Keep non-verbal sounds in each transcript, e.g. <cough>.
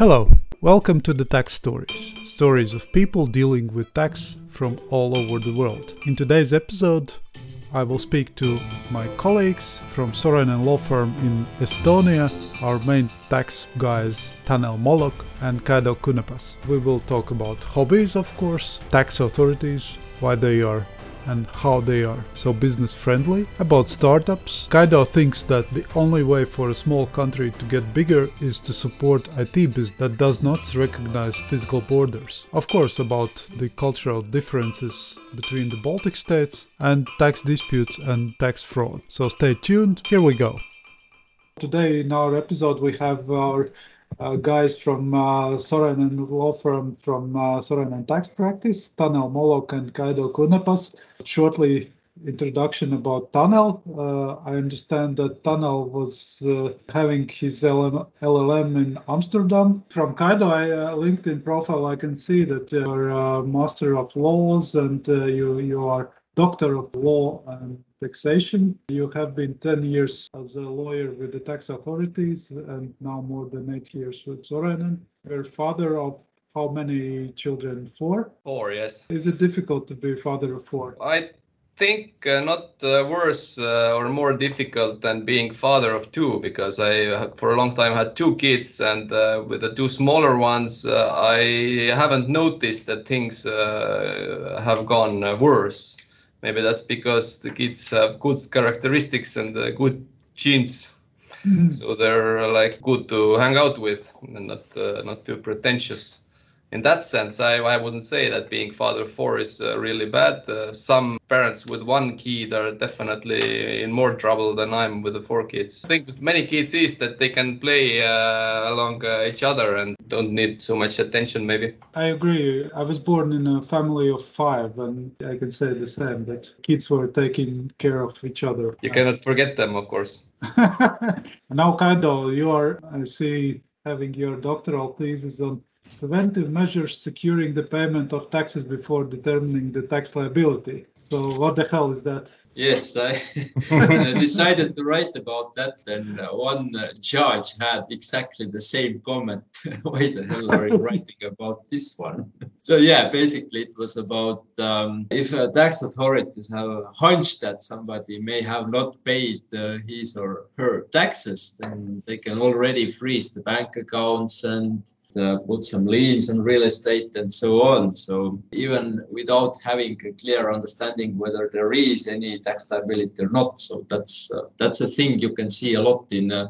Hello, welcome to the Tax Stories. Stories of people dealing with tax from all over the world. In today's episode, I will speak to my colleagues from Sorainen Law Firm in Estonia, our main tax guys Tanel Molok and Kaido Künnapas. We will talk about hobbies, of course, tax authorities, why they are and how they are so business friendly. About startups, Kaido thinks that the only way for a small country to get bigger is to support IT business that does not recognize physical borders. Of course, about the cultural differences between the Baltic states and tax disputes and tax fraud. So stay tuned, here we go. Today in our episode we have our guys from uh, Sorainen law firm from uh, Sorainen tax practice, Tanel Molok and Kaido Künnapas. Shortly introduction about Tanel. Uh, I understand that Tanel was uh, having his LLM in Amsterdam. From Kaido I, uh, LinkedIn profile, I can see that you're a master of laws and uh, you you are doctor of law and taxation. You have been 10 years as a lawyer with the tax authorities and now more than eight years with Sorainen. You're father of how many children? Four? Four, yes. Is it difficult to be father of four? I think uh, not uh, worse uh, or more difficult than being father of two because I, uh, for a long time, had two kids, and uh, with the two smaller ones, uh, I haven't noticed that things have gone worse. Maybe that's because the kids have good characteristics and good genes. Mm-hmm. So they're like good to hang out with and not not too pretentious in that sense, I, I wouldn't say that being father of four is uh, really bad. Uh, some parents with one kid are definitely in more trouble than I'm with the four kids. I think with many kids is that they can play uh, along uh, each other and don't need so much attention, maybe. I agree. I was born in a family of five, and I can say the same that kids were taking care of each other. You cannot forget them, of course. <laughs> now, Kaido, you are, I see, having your doctoral thesis on preventive measures securing the payment of taxes before determining the tax liability. So what the hell is that? Yes, I <laughs> decided to write about that. And uh, one uh, judge had exactly the same comment. <laughs> Why the hell are you <laughs> writing about this one? so yeah, basically it was about um, if uh, tax authorities have a hunch that somebody may have not paid uh, his or her taxes, then they can already freeze the bank accounts and uh, put some liens on real estate and so on. So even without having a clear understanding whether there is any tax liability or not, so that's uh, that's a thing you can see a lot in uh,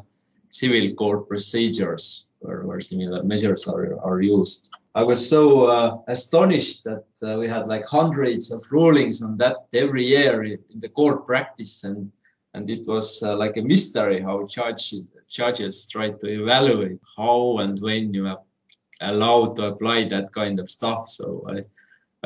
civil court procedures where, where similar measures are, are used. I was so uh, astonished that uh, we had like hundreds of rulings on that every year in the court practice and and it was uh, like a mystery how judges judges try to evaluate how and when you have allowed to apply that kind of stuff. So I,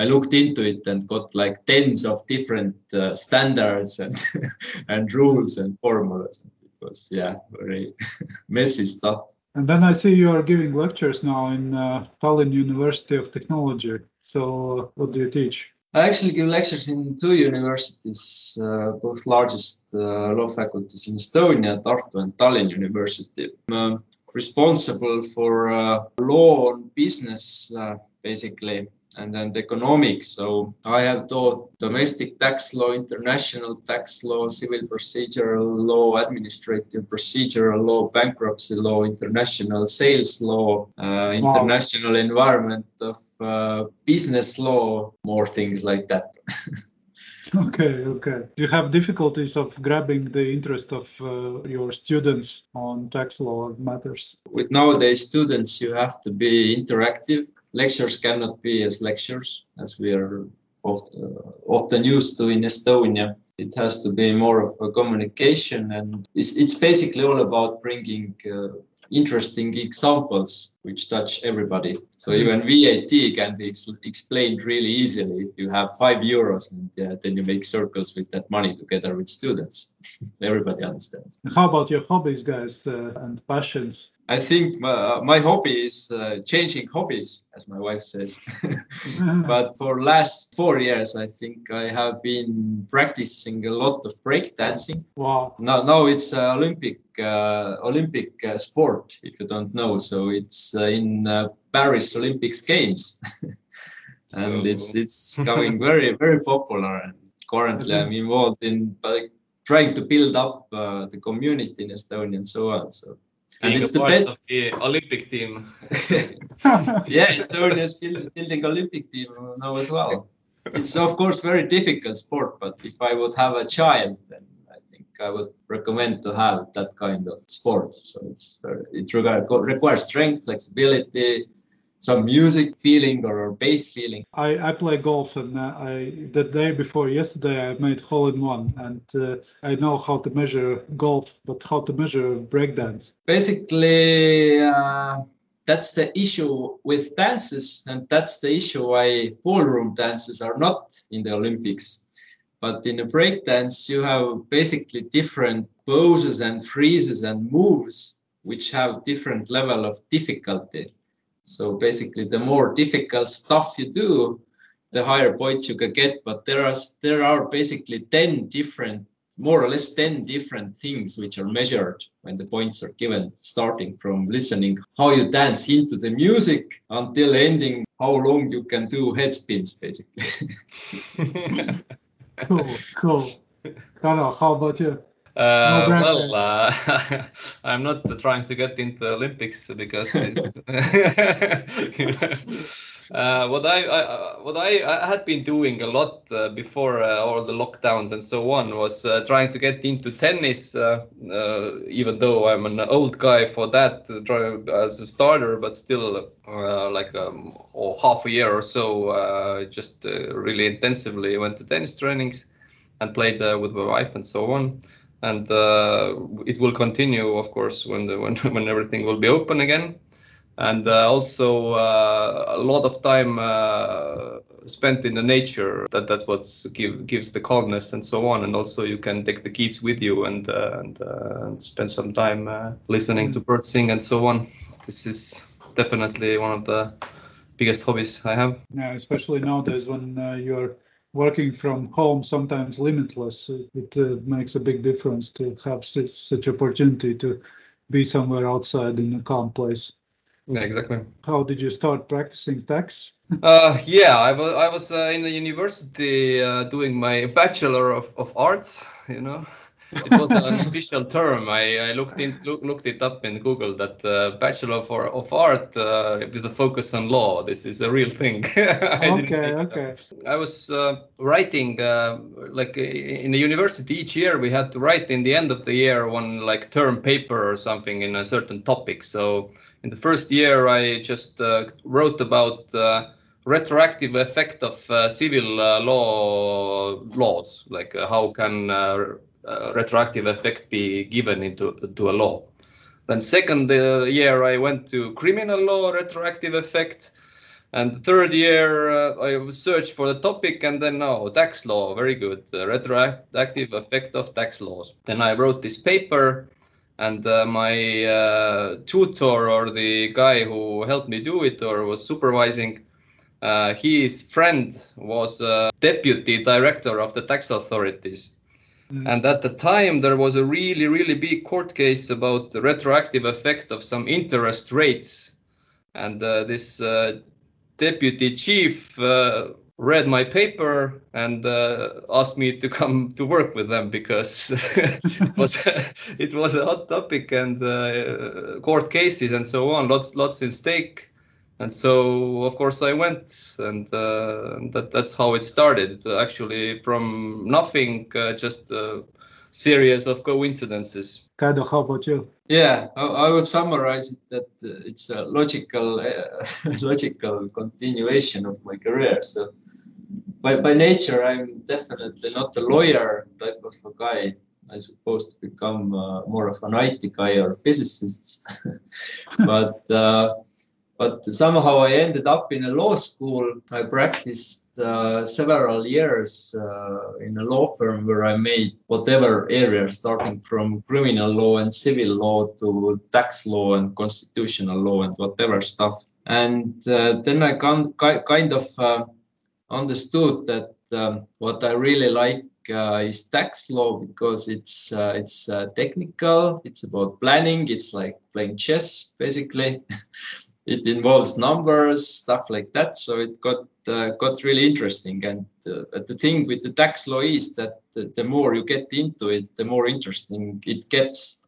I looked into it and got like tens of different uh, standards and <laughs> and rules and formulas. It was yeah very <laughs> messy stuff. And then I see you are giving lectures now in uh, Tallinn University of Technology. So what do you teach? I actually give lectures in two universities, uh, both largest uh, law faculties in Estonia, Tartu and Tallinn University. I'm responsible for uh, law and business, uh, basically, and then the economics. So I have taught domestic tax law, international tax law, civil procedural law, administrative procedural law, bankruptcy law, international sales law, uh, international wow. environment of uh, business law, more things like that. <laughs> <laughs> Okay, okay. You have difficulties of grabbing the interest of uh, your students on tax law matters. With nowadays students, you have to be interactive. Lectures cannot be as lectures as we are often, uh, often used to in Estonia. It has to be more of a communication, and it's, it's basically all about bringing uh, interesting examples which touch everybody. So mm-hmm. even VAT can be ex- explained really easily. You have five euros and uh, then you make circles with that money together with students. <laughs> Everybody understands. How about your hobbies, guys, uh, and passions? I think my, my hobby is uh, changing hobbies, as my wife says. <laughs> but for last four years, I think I have been practicing a lot of breakdancing. wow. Now, now it's uh, Olympic uh, Olympic uh, sport. If you don't know, so it's uh, in uh, Paris Olympics Games, <laughs> and So- it's it's coming very very popular. And currently, I'm involved in like, trying to build up uh, the community in Estonia and so on. So, and it's a the part best. of the Olympic team. <laughs> yeah, Estonia is building Olympic team now as well. It's of course very difficult sport, but if I would have a child, then I think I would recommend to have that kind of sport. So it's very, it require, requires strength, flexibility, some music feeling or bass feeling. I, I play golf and uh, I the day before yesterday I made hole in one and uh, I know how to measure golf but how to measure breakdance. Basically, uh, that's the issue with dances, and that's the issue why ballroom dances are not in the Olympics. But in a breakdance, you have basically different poses and freezes and moves, which have different level of difficulty. So basically, the more difficult stuff you do, the higher points you can get. But there are there are basically ten different more or less 10 different things which are measured when the points are given, starting from listening how you dance into the music until ending how long you can do head spins, basically. <laughs> Cool, cool. Carlo, how about you? Uh, No well, uh, <laughs> I'm not trying to get into Olympics because it's, <laughs> <laughs> uh, what I, I what I, I had been doing a lot uh, before uh, all the lockdowns and so on was uh, trying to get into tennis. Uh, uh, even though I'm an old guy for that, uh, try, as a starter, but still uh, like um, or half a year or so, uh, just uh, really intensively went to tennis trainings and played uh, with my wife and so on and uh, it will continue, of course, when the, when <laughs> when everything will be open again. And uh, also uh, a lot of time uh, spent in the nature. That that's what give, gives the calmness and so on. And also you can take the kids with you and uh, and, uh, and spend some time uh, listening to birds sing and so on. This is definitely one of the biggest hobbies I have. Yeah, especially nowadays when uh, you're working from home, sometimes limitless, it, it uh, makes a big difference to have such, such opportunity to be somewhere outside in a calm place. Yeah, exactly. How did you start practicing tax? <laughs> Uh, yeah, I was I was uh, in the university uh, doing my <laughs> bachelor of, of arts. You know, it was an official term. I, I looked in look, looked it up in Google that uh, bachelor for of art uh, with a focus on law. This is a real thing. <laughs> I Okay, make it up. okay. I was uh, writing uh, like in the university each year we had to write in the end of the year one like term paper or something in a certain topic. So in the first year I just uh, wrote about uh, retroactive effect of uh, civil uh, law laws, like uh, how can uh, retroactive effect be given into to a law. Then second uh, year I went to criminal law retroactive effect. And third year, uh, I searched for the topic, and then no, tax law, very good, uh, retroactive effect of tax laws. Then I wrote this paper, and uh, my tutor or the guy who helped me do it or was supervising, his friend was deputy director of the tax authorities. Mm. And at the time, there was a really, really big court case about the retroactive effect of some interest rates. And uh, this uh, deputy chief uh, read my paper and uh, asked me to come to work with them because <laughs> it was it was a hot topic and uh, court cases and so on, lots lots in stake. And so, of course, I went, and uh, that that's how it started. Actually, from nothing, uh, just a series of coincidences. Kaido, how about you? Yeah, I, I would summarize it that uh, it's a logical, uh, <laughs> logical continuation of my career. So, by by nature, I'm definitely not a lawyer type of a guy. I'm supposed to become uh, more of an IT guy or physicist. <laughs> but uh, but somehow I ended up in a law school. I practiced uh, several years uh, in a law firm where I made whatever area, starting from criminal law and civil law to tax law and constitutional law and whatever stuff. And uh, then I kind of uh, understood that um, what I really like uh, is tax law because it's uh, it's uh, technical. It's about planning. It's like playing chess, basically. <laughs> it involves numbers, stuff like that. So it got uh, got really interesting. And uh, the thing with the tax law is that the, the, more you get into it, the more interesting it gets.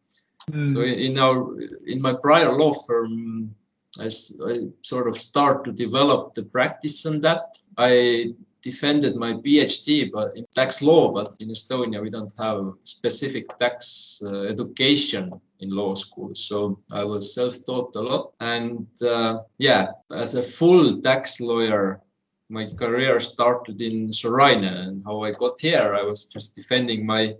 Mm. So in our in my prior law firm, I, I sort of start to develop the practice on that. I defended my PhD but in tax law, but in Estonia we don't have specific tax uh, education in law school. So I was self-taught a lot. And uh, yeah, as a full tax lawyer, my career started in Sorainen and how I got here, I was just defending my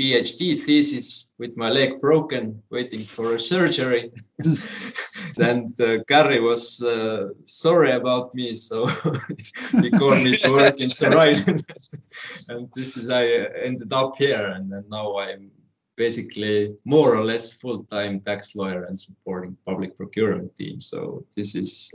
PhD thesis with my leg broken, waiting for a surgery. <laughs> then uh, Gary was uh, sorry about me, so <laughs> he called me to work in Sorainen. <laughs> and this is I ended up here, and then now I'm basically more or less full-time tax lawyer and supporting public procurement team. So this is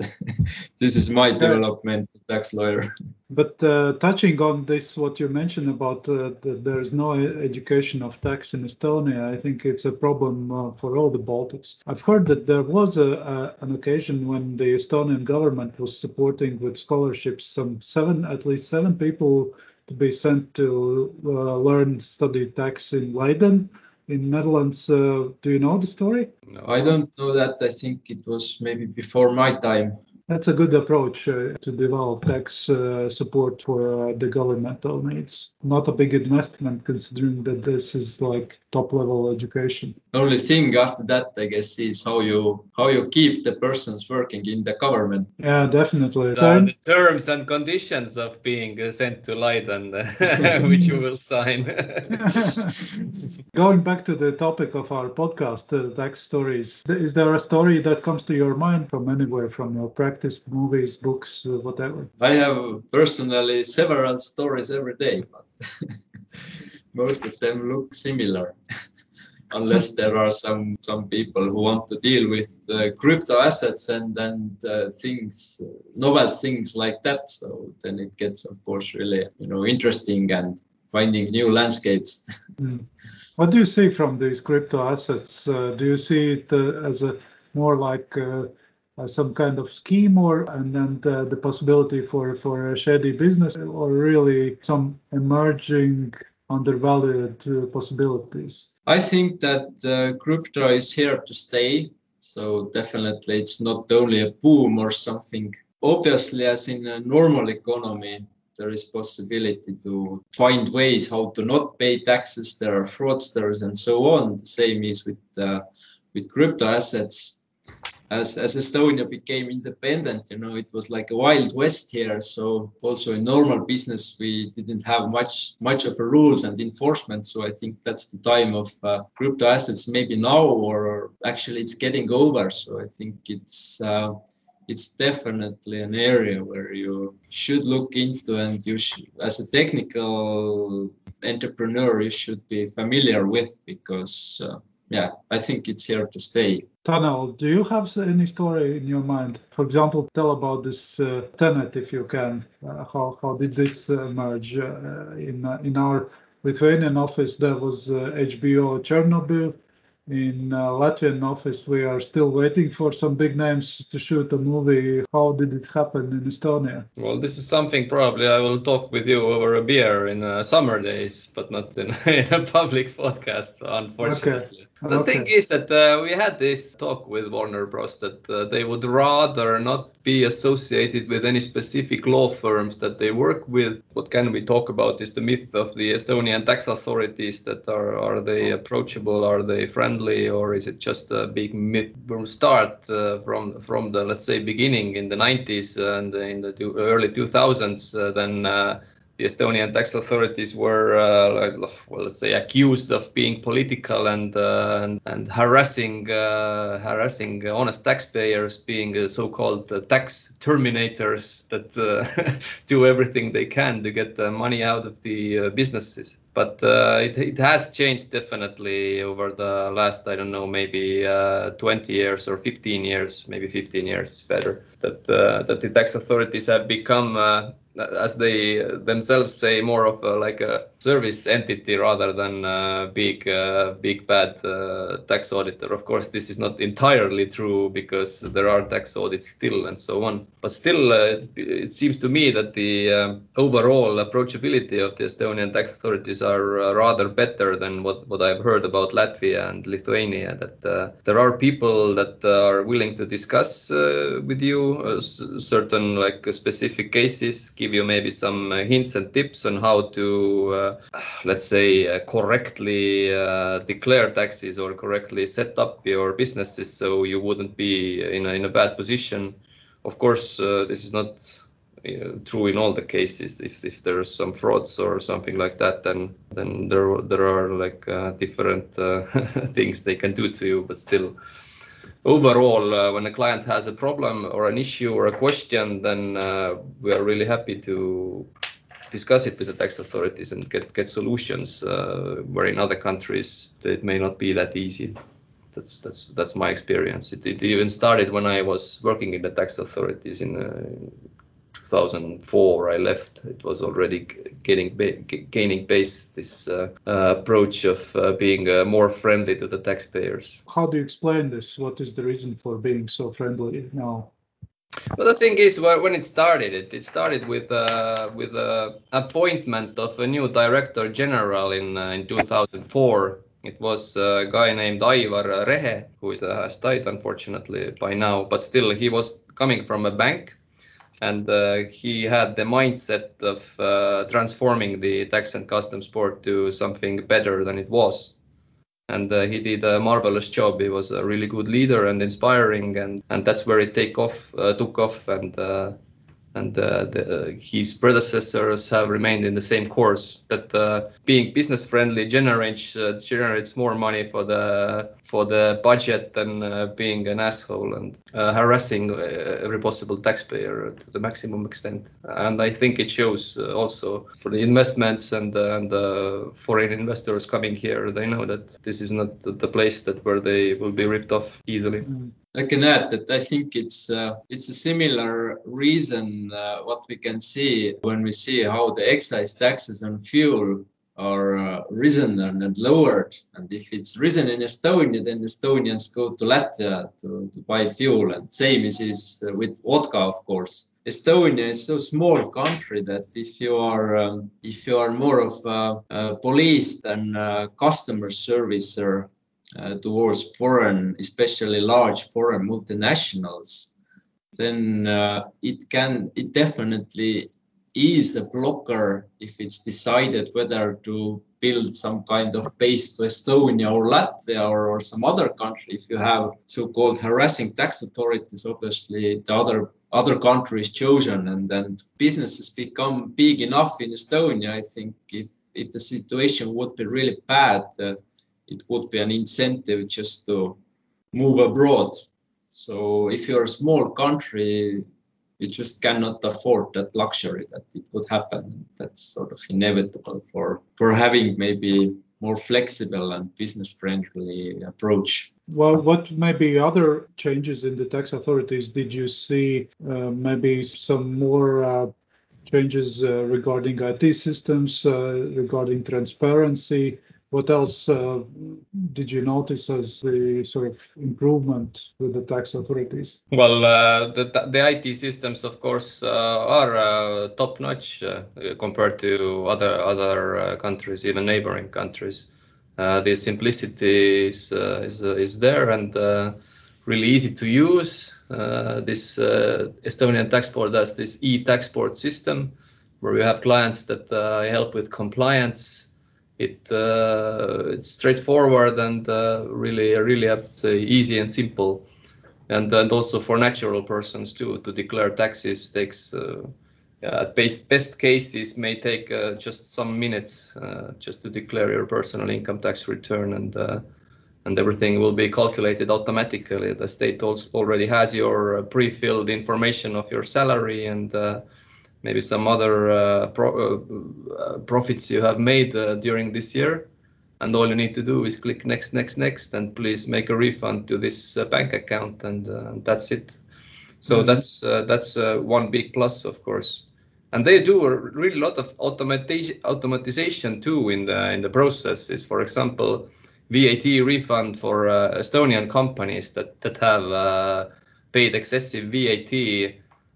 <laughs> this is my development tax lawyer. <laughs> But uh, touching on this, what you mentioned about uh, that there is no education of tax in Estonia, I think it's a problem uh, for all the Baltics. I've heard that there was a, a, an occasion when the Estonian government was supporting with scholarships some seven, at least seven people to be sent to uh, learn study tax in Leiden in Netherlands. Uh, do you know the story? No, I don't know that. I think it was maybe before my time. That's a good approach uh, to develop tax uh, support for uh, the governmental needs. Not a big investment considering that this is like top level education. The only thing after that, I guess, is how you how you keep the persons working in the government. Yeah, definitely. The, the terms and conditions of being sent to Leiden, <laughs> which you will sign. <laughs> Going back to the topic of our podcast, uh, tax stories, is there a story that comes to your mind from anywhere from your practice? Practice, movies, books, uh, whatever? I have personally several stories every day, but <laughs> most of them look similar. <laughs> Unless there are some some people who want to deal with uh, crypto assets and and uh, things, novel things like that. So then it gets, of course, really you know interesting and finding new landscapes. <laughs> mm. What do you see from these crypto assets? Uh, do you see it uh, as a more like uh, some kind of scheme or and then the, the possibility for for a shady business or really some emerging undervalued uh, possibilities. I think that uh, crypto is here to stay so definitely it's not only a boom or something. Obviously as in a normal economy there is possibility to find ways how to not pay taxes there are fraudsters and so on. The same is with uh, with crypto assets as as Estonia became independent, you know, it was like a wild west here. So also in normal business, we didn't have much much of a rules and enforcement. So I think that's the time of uh, crypto assets. Maybe now, or, actually, it's getting over. So I think it's. Uh, it's definitely an area where you should look into and you should, as a technical entrepreneur you should be familiar with because uh, yeah i think it's here to stay Tanel, do you have any story in your mind? For example, tell about this uh, Tenet if you can. Uh, how, how did this uh, emerge? Uh, in, uh, in our Lithuanian office, there was HBO uh, Chernobyl. In Latvian office, we are still waiting for some big names to shoot a movie. How did it happen in Estonia? Well, this is something probably I will talk with you over a beer in summer days, but not in, <laughs> in a public podcast, unfortunately. Okay. The okay. thing is that uh, we had this talk with Warner Bros. that uh, they would rather not be associated with any specific law firms that they work with. What can we talk about is the myth of the Estonian tax authorities that are are they approachable, are they friendly, or is it just a big myth from start uh, from from the let's say beginning in the 90s and in the early 2000s? Uh, then uh, the Estonian tax authorities were, uh, well, let's say, accused of being political and uh, and, and, harassing uh, harassing honest taxpayers, being so-called tax terminators that <laughs> do everything they can to get the money out of the businesses but uh, it, it has changed definitely over the last i don't know maybe uh, 20 years or 15 years maybe 15 years better. That uh, that the tax authorities have become as they themselves say, more of a, like a service entity rather than a big, uh, big bad uh, tax auditor. Of course, this is not entirely true because there are tax audits still and so on. But still, uh, it seems to me that the overall approachability of the Estonian tax authorities are uh, rather better than what, what I've heard about Latvia and Lithuania. That uh, there are people that are willing to discuss uh, with you certain like specific cases give you maybe some uh, hints and tips on how to, uh, let's say, uh, correctly declare taxes or correctly set up your businesses so you wouldn't be in a, in a bad position. Of course, this is not true in all the cases. If, if there's some frauds or something like that, then then there there are like uh, different uh, <laughs> things they can do to you. But still, overall, uh, when a client has a problem or an issue or a question, then uh, we are really happy to discuss it with the tax authorities and get get solutions. Uh, where in other countries it may not be that easy. That's that's that's my experience. It, it even started when I was working in the tax authorities in uh, 2004 I left, it was already getting gaining base this uh, uh, approach of uh, being uh, more friendly to the taxpayers. How do you explain this? What is the reason for being so friendly now? Well, the thing is, when it started, it, it started with uh, with the appointment of a new director general in uh, in 2004. It was a guy named Aivar Rehe, who is, has died unfortunately by now, but still he was coming from a bank and uh, he had the mindset of uh, transforming the tax and customs board to something better than it was. And uh, he did a marvelous job. He was a really good leader and inspiring, and, and that's where it take off, uh, took off, and uh, and uh, the, his predecessors have remained in the same course. That uh, being business friendly generates uh, generates more money for the for the budget than being an asshole and harassing every possible taxpayer to the maximum extent. And I think it shows also for the investments and and foreign investors coming here. They know that this is not the place that where they will be ripped off easily. Mm. I can add that I think it's uh, it's a similar reason uh, what we can see when we see how the excise taxes on fuel are uh, risen and lowered. And if it's risen in Estonia, then Estonians go to Latvia to, to buy fuel. And same is, with vodka, of course. Estonia is so small country that if you are um, if you are more of a, a police than a customer servicer uh, towards foreign, especially large foreign multinationals, then uh, it can, it definitely is a blocker if it's decided whether to build some kind of base to Estonia or Latvia or, or some other country. If you have so-called harassing tax authorities, obviously the other other country is chosen and then businesses become big enough in Estonia. I think if if the situation would be really bad, uh, it would be an incentive just to move abroad. So if you're a small country, you just cannot afford that luxury that it would happen. That's sort of inevitable for for having maybe more flexible and business friendly approach. Well, what maybe other changes in the tax authorities did you see? Uh, maybe some more uh, changes uh, regarding IT systems, uh, regarding transparency, what else uh, did you notice as the sort of improvement with the tax authorities? Well, uh, the, the IT systems, of course, uh, are uh, top notch uh, compared to other other uh, countries, even neighboring countries. the simplicity is is, is there and really easy to use. this Estonian tax board has this e-tax board system where you have clients that help with compliance it uh, it's straightforward and uh, really really easy and simple and and also for natural persons too to declare taxes takes uh, at best, best cases may take uh, just some minutes uh, just to declare your personal income tax return and uh, and everything will be calculated automatically. The state also already has your pre-filled information of your salary and maybe some other uh, pro uh, profits you have made uh, during this year. And all you need to do is click next, next, next, and please make a refund to this uh, bank account, and that's it. So Mhm. that's that's one big plus, of course and they do a really lot of automation automatization too in the in the processes for example vat refund for uh, estonian companies that that have uh, paid excessive vat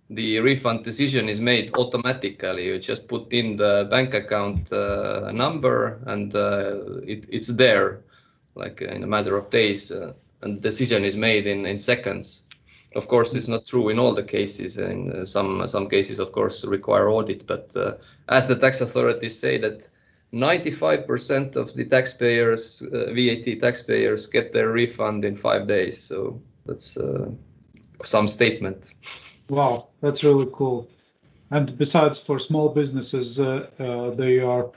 the refund decision is made automatically you just put in the bank account uh, number and uh, it, it's there like in a matter of days uh, and decision is made in in seconds of course, it's not true in all the cases. In uh, some some cases, of course, require audit. But uh, as the tax authorities say, that 95% of the taxpayers, uh, VAT taxpayers, get their refund in five days. So that's uh, some statement. <laughs> Wow, that's really cool. And besides, for small businesses, uh, uh, they are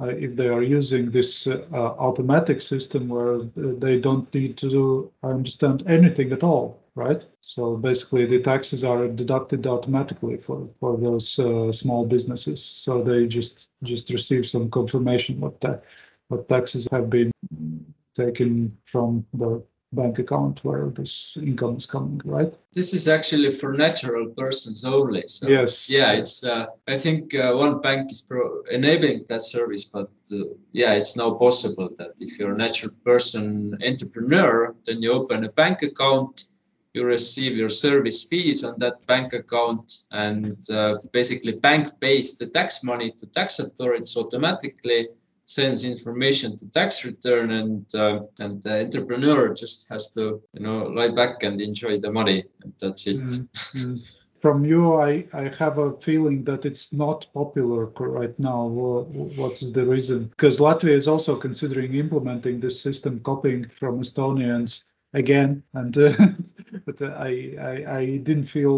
uh, if they are using this uh, uh, automatic system where they don't need to do, I understand, anything at all, right? So basically, the taxes are deducted automatically for for those uh, small businesses. So they just just receive some confirmation what ta- what taxes have been taken from the bank account where this income is coming, right? This is actually for natural persons only. So Yes. yeah, it's. Uh, I think uh, one bank is pro- enabling that service, but uh, yeah, it's now possible that if you're a natural person entrepreneur, then you open a bank account, you receive your service fees on that bank account, and uh, basically bank pays the tax money to tax authorities automatically sends information to tax return and uh, and the entrepreneur just has to you know lie back and enjoy the money and that's it Mm, mm. <laughs> From you, I, I have a feeling that it's not popular right now. What is the reason? Because Latvia is also considering implementing this system, copying from Estonians again. And uh, <laughs> but uh, I, I I didn't feel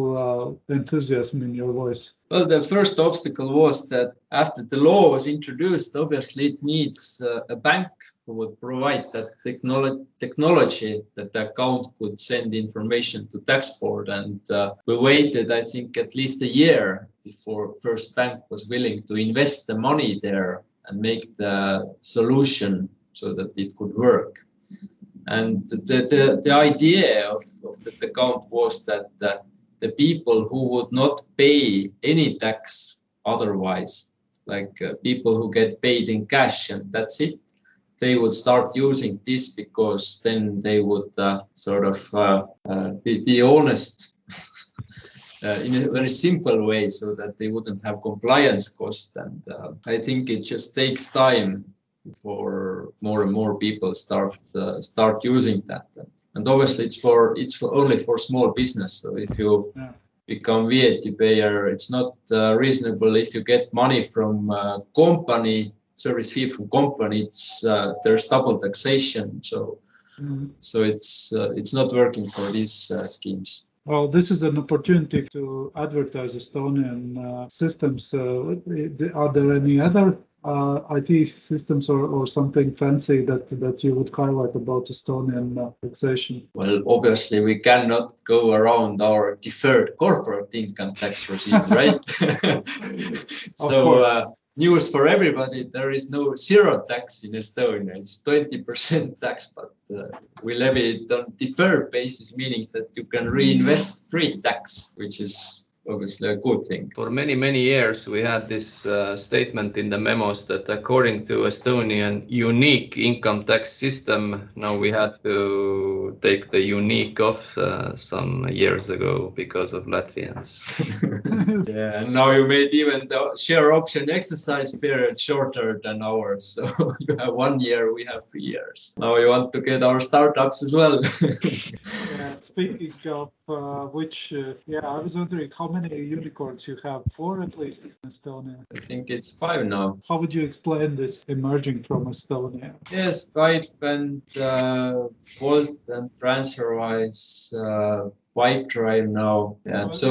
uh, enthusiasm in your voice. well the first obstacle was that after the law was introduced obviously it needs a bank who would provide that technology technology that the account could send information to tax board and uh, we waited i think at least a year before first bank was willing to invest the money there and make the solution so that it could work and the, the, the idea of, of the account was that uh, the people who would not pay any tax otherwise, like uh, people who get paid in cash and that's it, they would start using this because then they would uh, sort of uh, uh, be, be honest <laughs> uh, in a very simple way so that they wouldn't have compliance cost. And uh, I think it just takes time for more and more people start uh, start using that and, and obviously it's for it's for only for small business so if you Yeah. become VAT payer it's not uh, reasonable if you get money from uh, company service fee from company it's uh, there's double taxation so Mm. so it's uh, it's not working for these uh, schemes Well, this is an opportunity to advertise Estonian uh, systems. Uh, are there any other uh, IT systems or, or something fancy that, that you would highlight about Estonian uh, taxation? Well, obviously, we cannot go around our deferred corporate income tax <laughs> regime, right? so, uh, news for everybody there is no zero tax in Estonia, it's 20% tax, but uh, we levy it on deferred basis, meaning that you can reinvest free tax, which is obviously a good thing. For many, many years, we had this uh, statement in the memos that according to Estonian unique income tax system, now we had to take the unique off uh, some years ago because of Latvians. <laughs> Yeah, and now you made even the share option exercise period shorter than ours. So <laughs> you have one year, we have three years. Now we want to get our startups as well. <laughs> Yeah, speaking of uh, which, uh, yeah, I was wondering how many unicorns you have, four at least in Estonia. I think it's five now. How would you explain this emerging from Estonia? Yes, Skype and uh, Bolt and TransferWise, uh, Pipedrive now. Yeah, so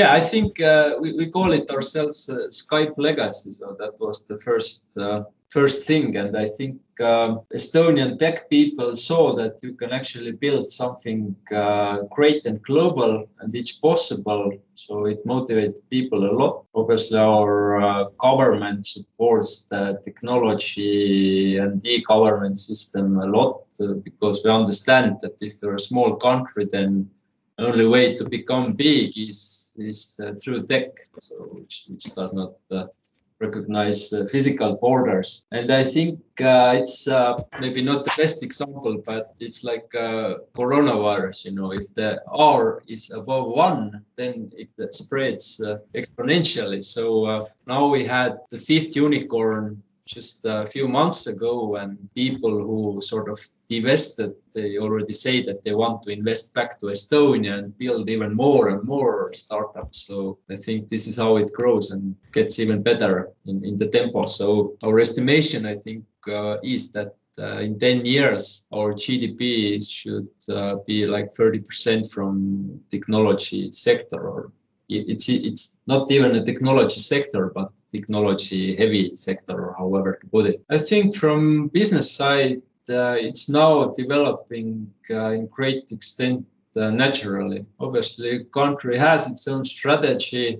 Yeah, I think uh, we, we call it ourselves uh, Skype legacy. So that was the first uh, first thing. And I think uh, Estonian tech people saw that you can actually build something uh, great and global and it's possible. So it motivated people a lot. Obviously, our uh, government supports the technology and e-government system a lot uh, because we understand that if you're a small country, then only way to become big is is uh, through tech, so which, which does not uh, recognize physical borders. And I think uh, it's uh, maybe not the best example, but it's like uh, coronavirus. You know, if the R is above one, then it spreads uh, exponentially. So uh, now we had the fifth unicorn just a few months ago when people who sort of divested, they already say that they want to invest back to Estonia and build even more and more startups. So I think this is how it grows and gets even better in, in the tempo. So our estimation, I think, uh, is that uh, in 10 years, our GDP should uh, be like 30% from technology sector or it's it's not even a technology sector, but technology heavy sector, or however to put it. I think from business side, uh, it's now developing uh, in great extent uh, naturally. Obviously, country has its own strategy.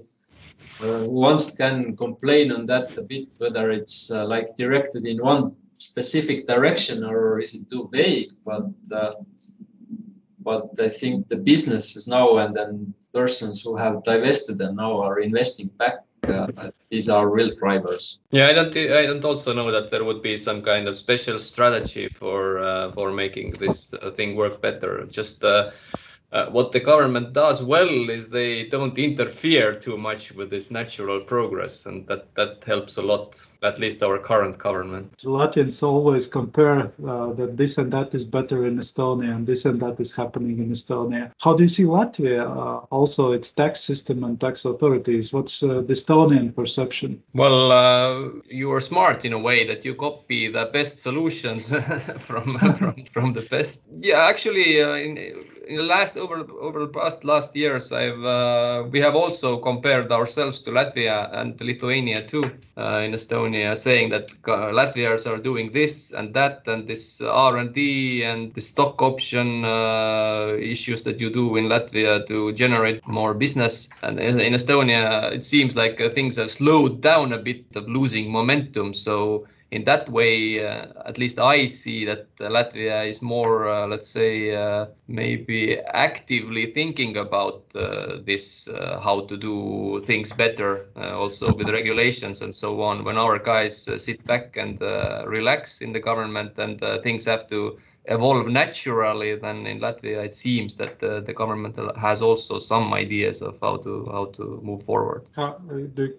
Uh, one can complain on that a bit, whether it's uh, like directed in one specific direction or is it too vague. But uh, but I think the business is now and then persons who have divested and now are investing back uh, these are real drivers. Yeah, I don't. I don't also know that there would be some kind of special strategy for uh, for making this uh, thing work better. Just uh, uh, what the government does well is they don't interfere too much with this natural progress, and that that helps a lot. At least our current government. Latvians always compare uh, that this and that is better in Estonia, and this and that is happening in Estonia. How do you see Latvia? Uh, also, its tax system and tax authorities. What's uh, the Estonian perception? Well, uh, you are smart in a way that you copy the best solutions <laughs> from, from from the best. Yeah, actually, uh, in in the last over over the past last years, I've uh, we have also compared ourselves to Latvia and Lithuania too uh, in Estonia, saying that uh, Latvians are doing this and that and this R and D and the stock option uh, issues that you do in Latvia to generate more business. And in Estonia, it seems like uh, things have slowed down a bit of losing momentum. So in that way, uh, at least I see that uh, Latvia is more, uh, let's say, uh, maybe actively thinking about uh, this, uh, how to do things better, also with regulations and so on. When our guys sit back and relax in the government and things have to evolve naturally, then in Latvia it seems that uh, the government has also some ideas of how to how to move forward. Uh,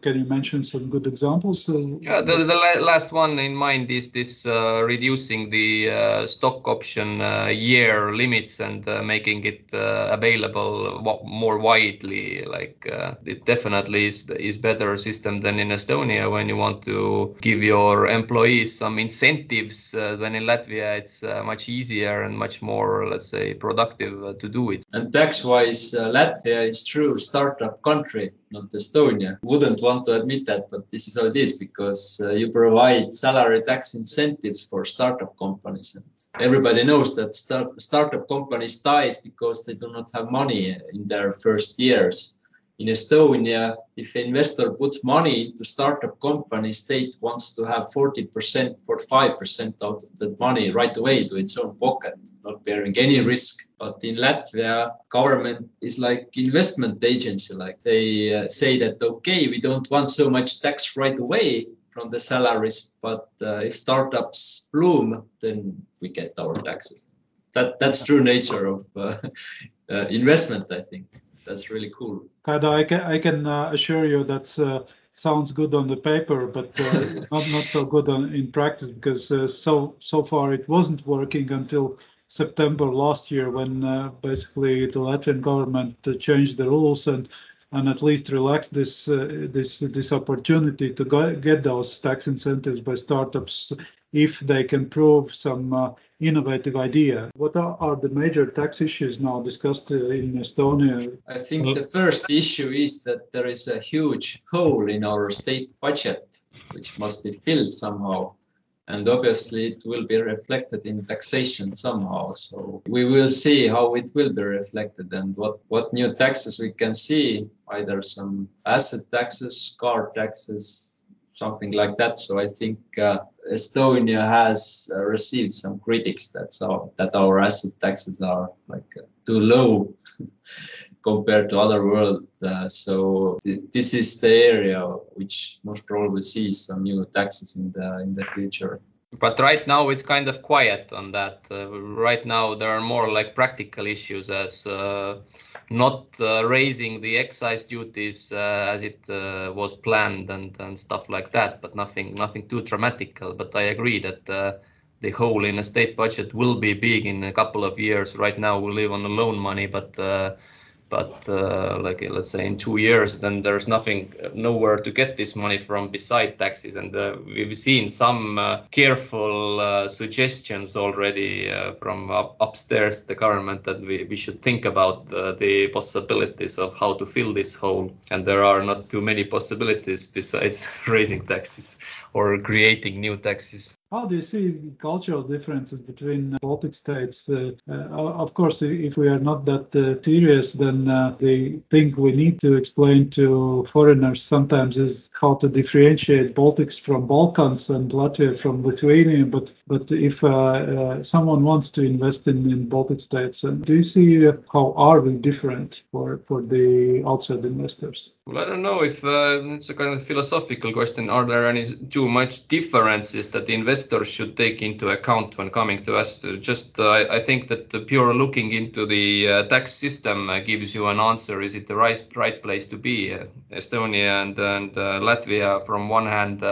can you mention some good examples? yeah, the, the last one in mind is this uh, reducing the uh, stock option uh, year limits and uh, making it available more widely. Like it definitely is is better system than in Estonia when you want to give your employees some incentives. than in Latvia, it's much easier easier and much more, let's say, productive uh, to do it. And tax-wise, uh, Latvia is true startup country, not Estonia. Wouldn't want to admit that, but this is how it is because uh, you provide salary tax incentives for startup companies. And everybody knows that start, startup companies dies because they do not have money in their first years in Estonia, if an investor puts money into startup company, state wants to have 40%, 45% out of that money right away to its own pocket, not bearing any risk. But in Latvia, government is like investment agency, like they uh, say that, okay, we don't want so much tax right away from the salaries, but uh, if startups bloom, then we get our taxes. That, that's true nature of uh, <laughs> uh investment, I think that's really cool. Kaido, I can I can uh, assure you that uh, sounds good on the paper, but uh, <laughs> not not so good on, in practice because uh, so so far it wasn't working until September last year when uh, basically the Latvian government uh, changed the rules and and at least relax this uh, this this opportunity to go, get those tax incentives by startups if they can prove some uh, innovative idea. What are, are, the major tax issues now discussed uh, in Estonia? I think the first issue is that there is a huge hole in our state budget, which must be filled somehow. And obviously, it will be reflected in taxation somehow. So we will see how it will be reflected and what, what new taxes we can see, either some asset taxes, car taxes, something like that. So I think uh, Estonia has uh, received some critics that so that our asset taxes are like uh, too low <laughs> compared to other world. Uh, so th this is the area which most probably sees some new taxes in the in the future. But right now it's kind of quiet on that. Uh, right now there are more like practical issues as uh, not uh, raising the excise duties uh, as it uh, was planned and, and stuff like that, but nothing nothing too dramatical. But I agree that uh, the hole in a state budget will be big in a couple of years. Right now we live on the loan money, but but uh, like let's say in two years then there's nothing nowhere to get this money from beside taxes. And uh, we've seen some uh, careful uh, suggestions already uh, from up upstairs the government that we, we should think about uh, the possibilities of how to fill this hole. And there are not too many possibilities besides <laughs> raising taxes or creating new taxes how do you see cultural differences between Baltic states? Uh, uh, of course, if we are not that uh, serious, then uh, the thing we need to explain to foreigners sometimes is how to differentiate Baltics from Balkans and Latvia from Lithuania. But but if uh, uh, someone wants to invest in, in Baltic states, do you see how are we different for, for the outside investors? Well, I don't know if it's a kind of philosophical question. Are there any too much differences that the investors should take into account when coming to us. Just uh, I think that the pure looking into the uh, tax system uh, gives you an answer. Is it the right right place to be? Estonia and Latvia, from one hand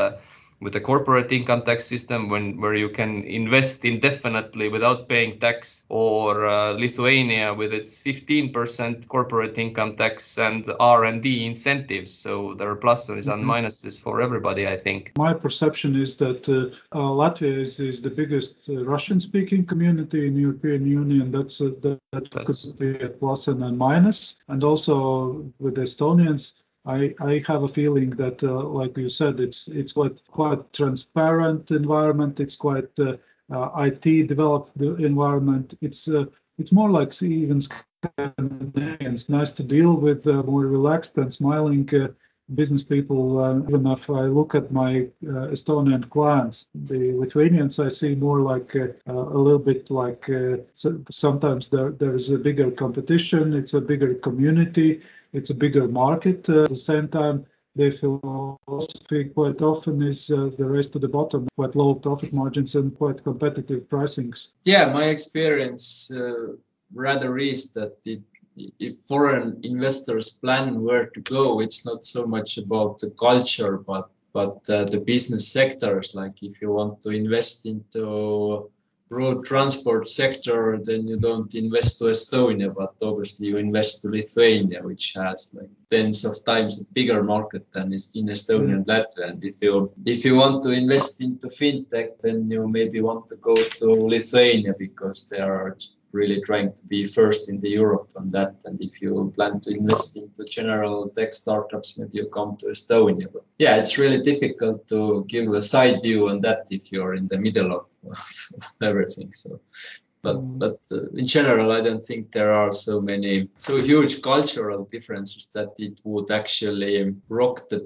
with a corporate income tax system when where you can invest indefinitely without paying tax or uh, Lithuania with its 15% corporate income tax and R&D incentives. So there are pluses and mm-hmm. minuses for everybody I think. My perception is that uh, uh, Latvia is, is the biggest uh, Russian speaking community in European Union. That's uh, that, that could be a plus and a minus. And also with Estonians I, I have a feeling that, uh, like you said, it's it's quite quite transparent environment. It's quite uh, uh, IT developed environment. It's uh, it's more like even Scandinavians. Nice to deal with, uh, more relaxed and smiling uh, business people. even if I look at my Estonian clients, the Lithuanians I see more like a little bit like so sometimes there there is a bigger competition. It's a bigger community it's a bigger market. Uh, at the same time, their philosophy quite often is uh, the race to the bottom, quite low profit margins and quite competitive pricings. Yeah, my experience uh, rather is that it, if foreign investors plan where to go, it's not so much about the culture, but but uh, the business sectors. Like if you want to invest into road transport sector, then you don't invest to Estonia, but obviously you invest to Lithuania, which has like tens of times bigger market than is in Estonia and mm-hmm. Latvia. And if you if you want to invest into fintech, then you maybe want to go to Lithuania because there are really trying to be first in the Europe on that. And if you plan to invest into general tech startups, maybe you come to Estonia. But yeah, it's really difficult to give a side view on that if you're in the middle of, <laughs> of everything. So but mm. but uh, in general i don't think there are so many so huge cultural differences that it would actually rock the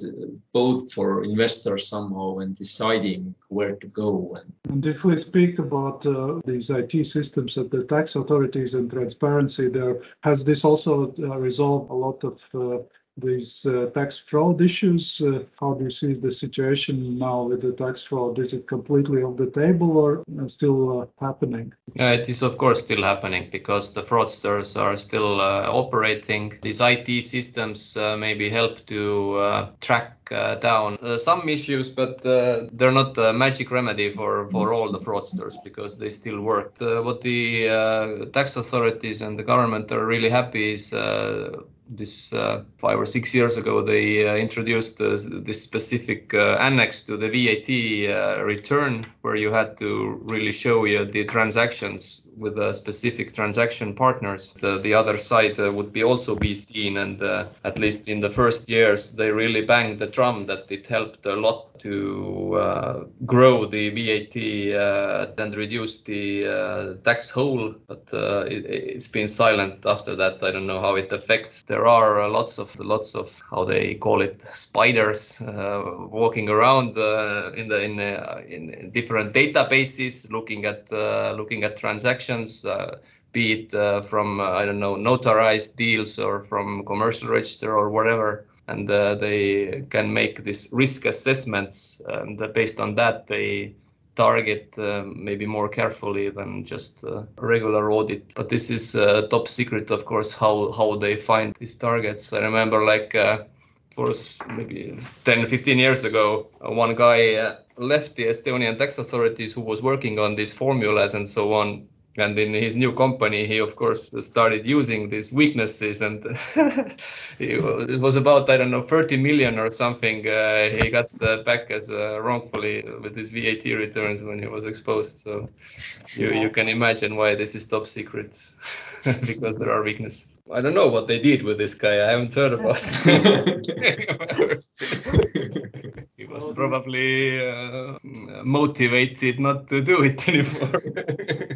boat for investors somehow when deciding where to go and, and if we speak about uh, these it systems at the tax authorities and transparency there has this also uh, resolved a lot of uh, these uh, tax fraud issues. Uh, how do you see the situation now with the tax fraud? Is it completely off the table or still uh, happening? It is of course still happening because the fraudsters are still operating. These IT systems maybe help to track uh, down uh, some issues, but uh, they're not a magic remedy for, for all the fraudsters because they still work. what the tax authorities and the government are really happy is this uh, five or six years ago, they uh, introduced uh, this specific uh, annex to the VAT uh, return where you had to really show you the transactions with a specific transaction partners. The, the other side uh, would be also be seen, and at least in the first years, they really banged the drum that it helped a lot to grow the VAT and reduce the tax hole. But it, it's been silent after that. I don't know how it affects. There are lots of lots of how they call it spiders uh, walking around uh, in the in, uh, in different databases, looking at looking at transactions be it uh, from uh, I don't know notarized deals or from commercial register or whatever, and uh, they can make these risk assessments, and based on that they target uh, maybe more carefully than just uh, regular audit. But this is uh, top secret, of course, how, how they find these targets. I remember like uh, for maybe 10, 15 years ago, uh, one guy uh, left the Estonian tax authorities who was working on these formulas and so on and in his new company he of course started using these weaknesses. And <laughs> it was about i don't know 30 million or something uh, he got uh, back as uh, wrongfully with his vat returns when he was exposed. So you, you can imagine why this is top secret <laughs> because there are weaknesses. I don't know what they did with this guy. I haven't heard about <laughs> he was probably uh, motivated not to do it <laughs> anymore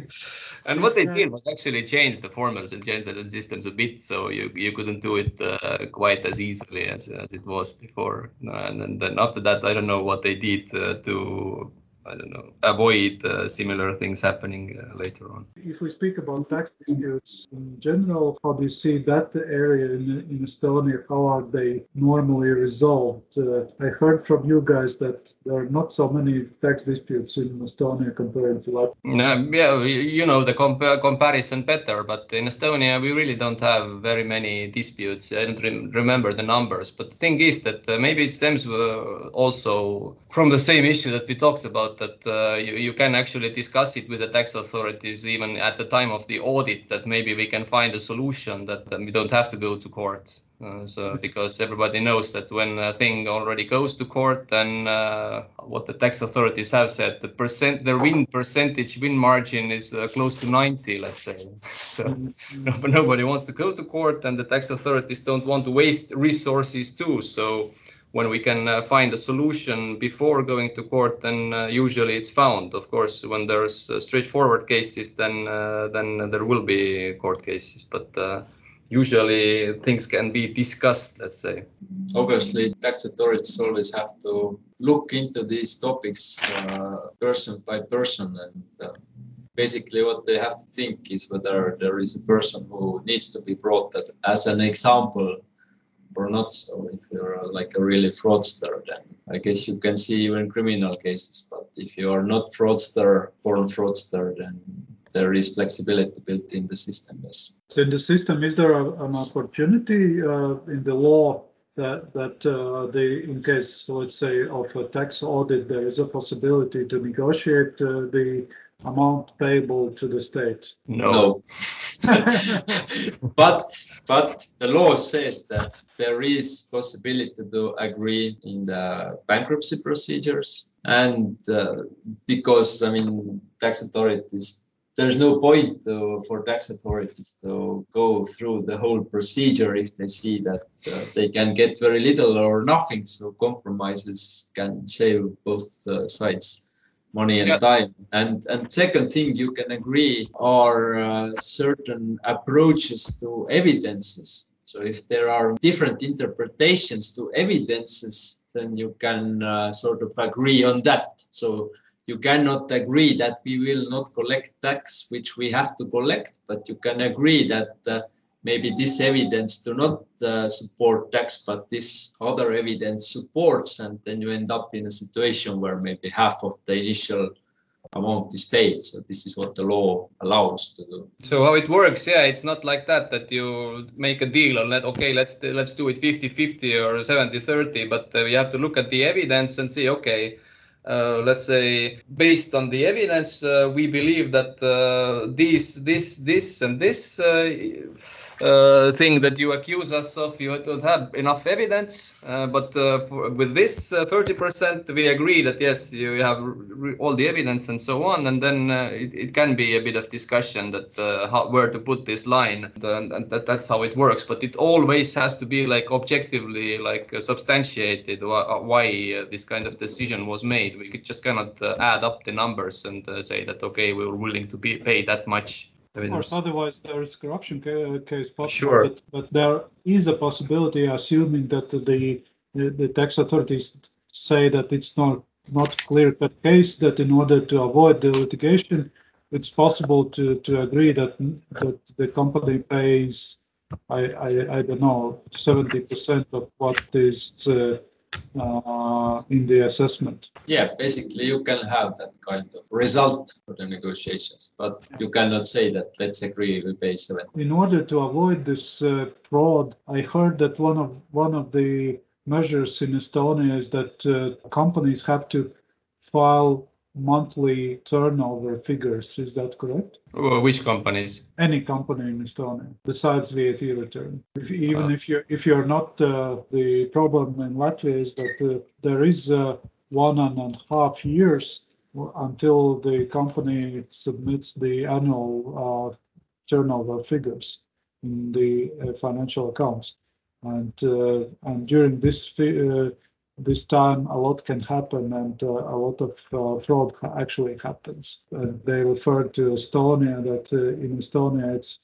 <laughs> and what they did was actually change the formulas and change the systems a bit, so you you couldn't do it uh, quite as easily as, as it was before. And, and then after that, I don't know what they did uh, to I don't know, avoid uh, similar things happening uh, later on. If we speak about tax disputes in general, how do you see that area in, in Estonia? How are they normally resolved? Uh, I heard from you guys that there are not so many tax disputes in Estonia compared to Latvia. yeah, you know the comp- comparison better, but in Estonia we really don't have very many disputes. I don't re- remember the numbers, but the thing is that uh, maybe it stems uh, also from the same issue that we talked about that uh, you, you can actually discuss it with the tax authorities even at the time of the audit that maybe we can find a solution that, that we don't have to go to court. Uh, so because everybody knows that when a thing already goes to court, then uh, what the tax authorities have said, the percent, the win percentage, win margin is uh, close to 90, let's say. <laughs> so nobody wants to go to court, and the tax authorities don't want to waste resources too. So when we can uh, find a solution before going to court, then uh, usually it's found. Of course, when there's uh, straightforward cases, then uh, then there will be court cases. But uh, usually things can be discussed. Let's say. Obviously, tax authorities always have to look into these topics uh, person by person, and basically what they have to think is whether there is a person who needs to be brought as, as an example or not. So if you're like a really fraudster, then I guess you can see even criminal cases. But if you are not fraudster, born fraudster, then there is flexibility built in the system. Yes. In the system, is there a, an opportunity uh, in the law that that uh, they, in case, let's say, of a tax audit, there is a possibility to negotiate uh, the amount payable to the state? No. no. <laughs> but but the law says that there is possibility to agree in the bankruptcy procedures and uh, because i mean tax authorities there's no point to, for tax authorities to go through the whole procedure if they see that uh, they can get very little or nothing so compromises can save both uh, sides money and yeah. time. And and second thing you can agree are uh, certain approaches to evidences. So if there are different interpretations to evidences, then you can uh, sort of agree on that. So you cannot agree that we will not collect tax, which we have to collect, but you can agree that uh, maybe this evidence do not uh, support tax, but this other evidence supports, and then you end up in a situation where maybe half of the initial amount is paid. So this is what the law allows to do. So how it works? Yeah, it's not like that that you make a deal and let okay, let's let's do it 50-50 or 70-30, but uh, have to look at the evidence and see okay. Uh, let's say based on the evidence uh, we believe that uh, this this this and this uh, uh, thing that you accuse us of, you don't have enough evidence. Uh, but uh, for, with this 30%, we agree that yes, you have all the evidence and so on. And then it, it, can be a bit of discussion that how, where to put this line, and, and that, that's how it works. But it always has to be like objectively like substantiated why, why this kind of decision was made. We could just cannot add up the numbers and say that okay, we were willing to be, pay that much of course, otherwise there is corruption ca- case possible. Sure. But, but, there is a possibility, assuming that the the, the tax authorities say that it's not not clear-cut case, that in order to avoid the litigation, it's possible to to agree that that the company pays, I I, I don't know, seventy percent of what is. Uh, uh, in the assessment. Yeah, basically you can have that kind of result for the negotiations, but you cannot say that let's agree we pay seven. In order to avoid this uh, fraud, I heard that one of one of the measures in Estonia is that uh, companies have to file monthly turnover figures. Is that correct? Which companies? Any company in Estonia, besides VAT return. If, even uh, if you if you're not uh, the problem in Latvia is that uh, there is uh, one and a half years until the company submits the annual uh, turnover figures in the uh, financial accounts, and and during this this time a lot can happen and uh, a lot of uh, fraud actually happens. Uh, they referred to Estonia that uh, in Estonia it's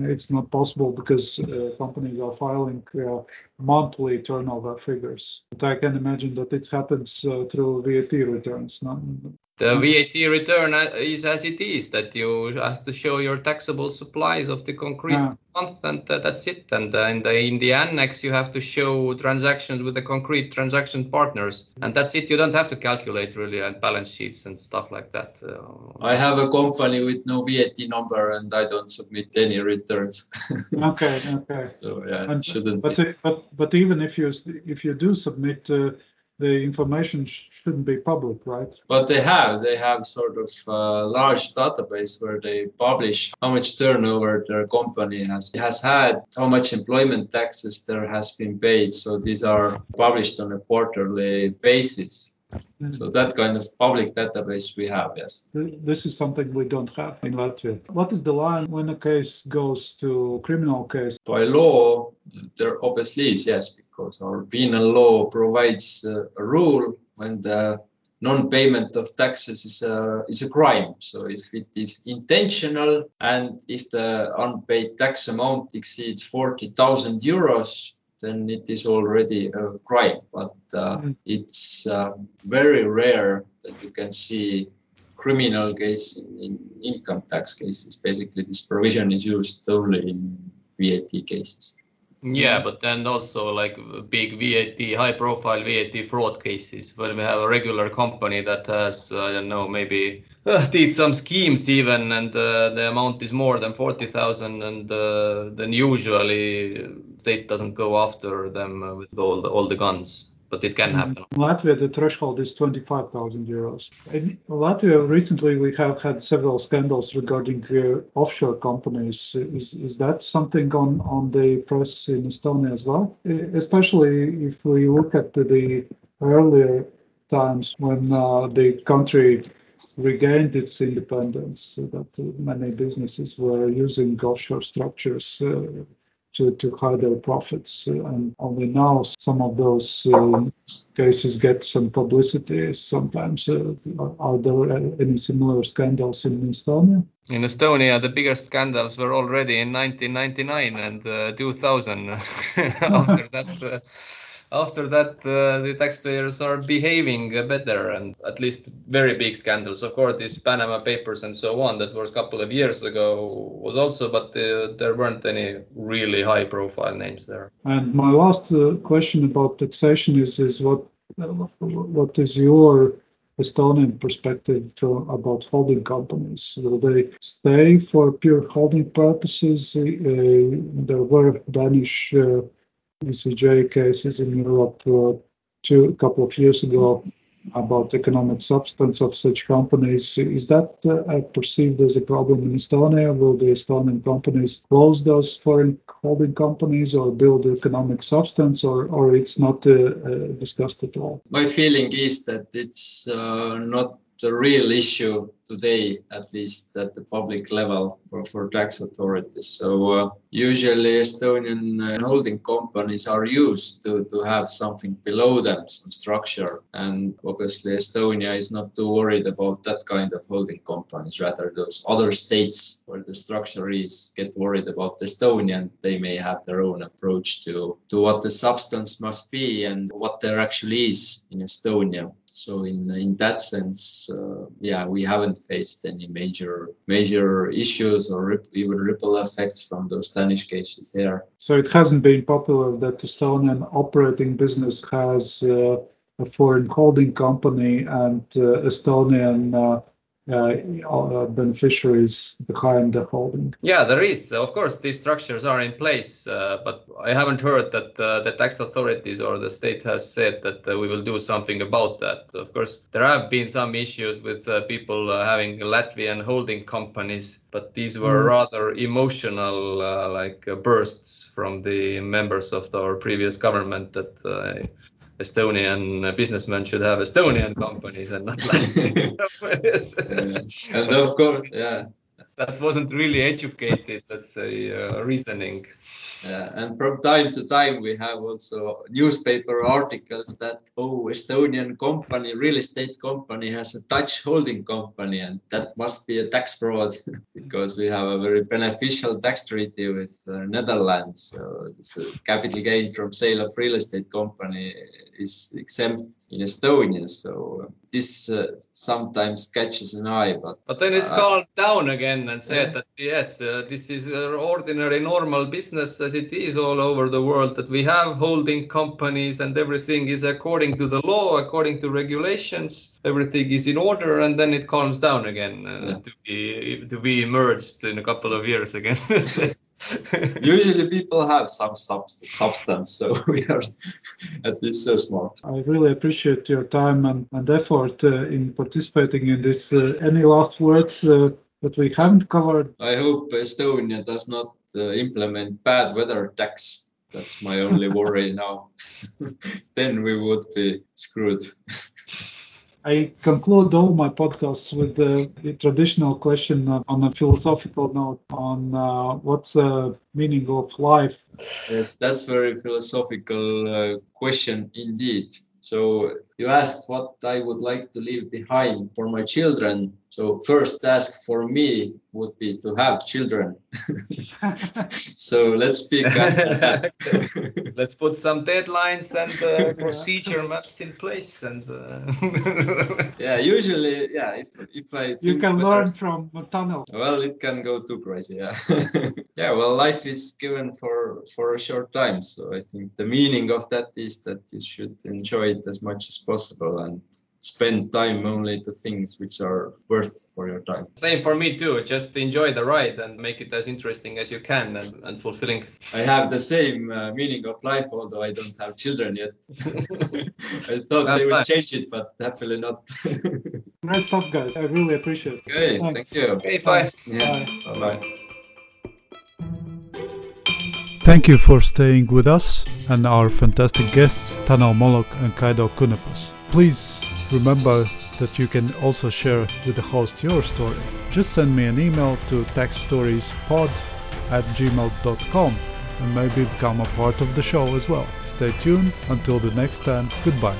it's not possible because uh, companies are filing uh, monthly turnover figures. But I can imagine that it happens through VAT returns. The VAT return is as it is that you have to show your taxable supplies of the concrete yeah. month, and uh, that's it. And uh, in, the, in the annex, you have to show transactions with the concrete transaction partners, and that's it. You don't have to calculate really and balance sheets and stuff like that. Uh, I have a company with no VAT number, and I don't submit any returns. <laughs> okay, okay. So yeah, and, shouldn't. But but but even if you if you do submit uh, the information shouldn't be public, right? But they have. They have sort of a large database where they publish how much turnover their company has has had, how much employment taxes there has been paid. So these are published on a quarterly basis. Mm. So that kind of public database we have, yes. This is something we don't have in Latvia. What is the line when a case goes to criminal case? By law, there obviously is, yes, because our penal law provides uh, a rule when the non-payment of taxes is a, is a crime. So if it is intentional and if the unpaid tax amount exceeds 40,000 euros, then it is already a crime. But uh, mm. it's uh, very rare that you can see criminal case in, income tax cases. Basically, this provision is used only in VAT cases. Yeah, but then also like big VAT, high profile VAT fraud cases when we have a regular company that has, I don't know, maybe <laughs> uh, did some schemes even and uh, the amount is more than 40,000 and uh, then usually state doesn't go after them with all the, all the guns but it can happen. In Latvia, the threshold is 25,000 euros. In Latvia, recently we have had several scandals regarding uh, offshore companies. Is, is that something on, on the press in Estonia as well? Especially if we look at the earlier times when uh, the country regained its independence, that many businesses were using offshore structures uh, to, to hide their profits. And only now some of those uh, cases get some publicity. Sometimes uh, are there any similar scandals in Estonia? In Estonia, the biggest scandals were already in 1999 and uh, 2000. <laughs> After that uh, after that uh, the taxpayers are behaving better and at least very big scandals of course these panama papers and so on that was a couple of years ago was also but uh, there weren't any really high profile names there and my last uh, question about taxation is is what what is your Estonian perspective about holding companies. Will they stay for pure holding purposes? Uh, there were Danish uh, ECJ cases in Europe uh, two, a couple of years ago about economic substance of such companies. Is that uh, perceived as a problem in Estonia? Will the Estonian companies close those foreign holding companies or build economic substance, or, or it's not uh, uh, discussed at all? My feeling is that it's uh, not the real issue today, at least at the public level for, for tax authorities. So uh, usually Estonian uh, holding companies are used to, to have something below them, some structure. And obviously Estonia is not too worried about that kind of holding companies. Rather those other states where the structure is get worried about Estonia and they may have their own approach to, to what the substance must be and what there actually is in Estonia. So in in that sense, uh, yeah, we haven't faced any major major issues or rip, even ripple effects from those Danish cases here. So it hasn't been popular that Estonian operating business has uh, a foreign holding company and uh, Estonian uh, beneficiaries behind the holding. Yeah, there is. Of course, these structures are in place, uh, but I haven't heard that uh, the tax authorities or the state has said that uh, we will do something about that. Of course, there have been some issues with uh, people having Latvian holding companies, but these were mm. rather emotional, like bursts from the members of our previous government that Estonian businessmen should have Estonian companies and not Latvian <laughs> companies. and of course, yeah. That wasn't really educated, let's say, uh, reasoning. Yeah, and from time to time we have also newspaper articles that oh Estonian company real estate company has a Dutch holding company and that must be a tax fraud <laughs> because we have a very beneficial tax treaty with uh, Netherlands. So capital gain from sale of real estate company is exempt in Estonia. So this uh, sometimes catches an eye, but but then it's uh, calmed down again and said yeah. that yes, uh, this is ordinary normal business as it is all over the world. That we have holding companies and everything is according to the law, according to regulations. Everything is in order, and then it calms down again uh, yeah. to be to be emerged in a couple of years again. <laughs> <laughs> <laughs> Usually people have some substance, so <laughs> we are at least so smart. I really appreciate your time and, and effort uh, in participating in this. Uh, any last words uh, that we haven't covered? I hope Estonia does not uh, implement bad weather tax. That's my only worry now. <laughs> then we would be screwed. I conclude all my podcasts with the, the traditional question on a philosophical note on uh, what's the meaning of life. Yes, that's very philosophical uh, question indeed. So you asked what I would like to leave behind for my children. So first task for me would be to have children. <laughs> so let's pick. up. <laughs> let's put some deadlines and uh, <laughs> procedure maps in place, and uh... yeah, usually, yeah. If if I you can learn from a tunnel. Well, it can go too crazy. Yeah, yeah. Well, life is given for for a short time, so I think the meaning of that is that you should enjoy it as much as possible and spend time only to things which are worth for your time. Same for me too. Just enjoy the ride and make it as interesting as you can and, and fulfilling. I have the same uh, meaning of life, although I don't have children yet. <laughs> I thought That's they would change it, but happily not. <laughs> Great stuff, guys. I really appreciate it. Okay, Thanks. thank you. Okay, bye. Yeah. Bye. Bye. Thank you for staying with us and our fantastic guests, Tanel Molok and Kaido Künnapas. Please remember that you can also share with the host your story. Just send me an email to taxstoriespod at gmail.com and maybe become a part of the show as well. Stay tuned. Until the next time, goodbye.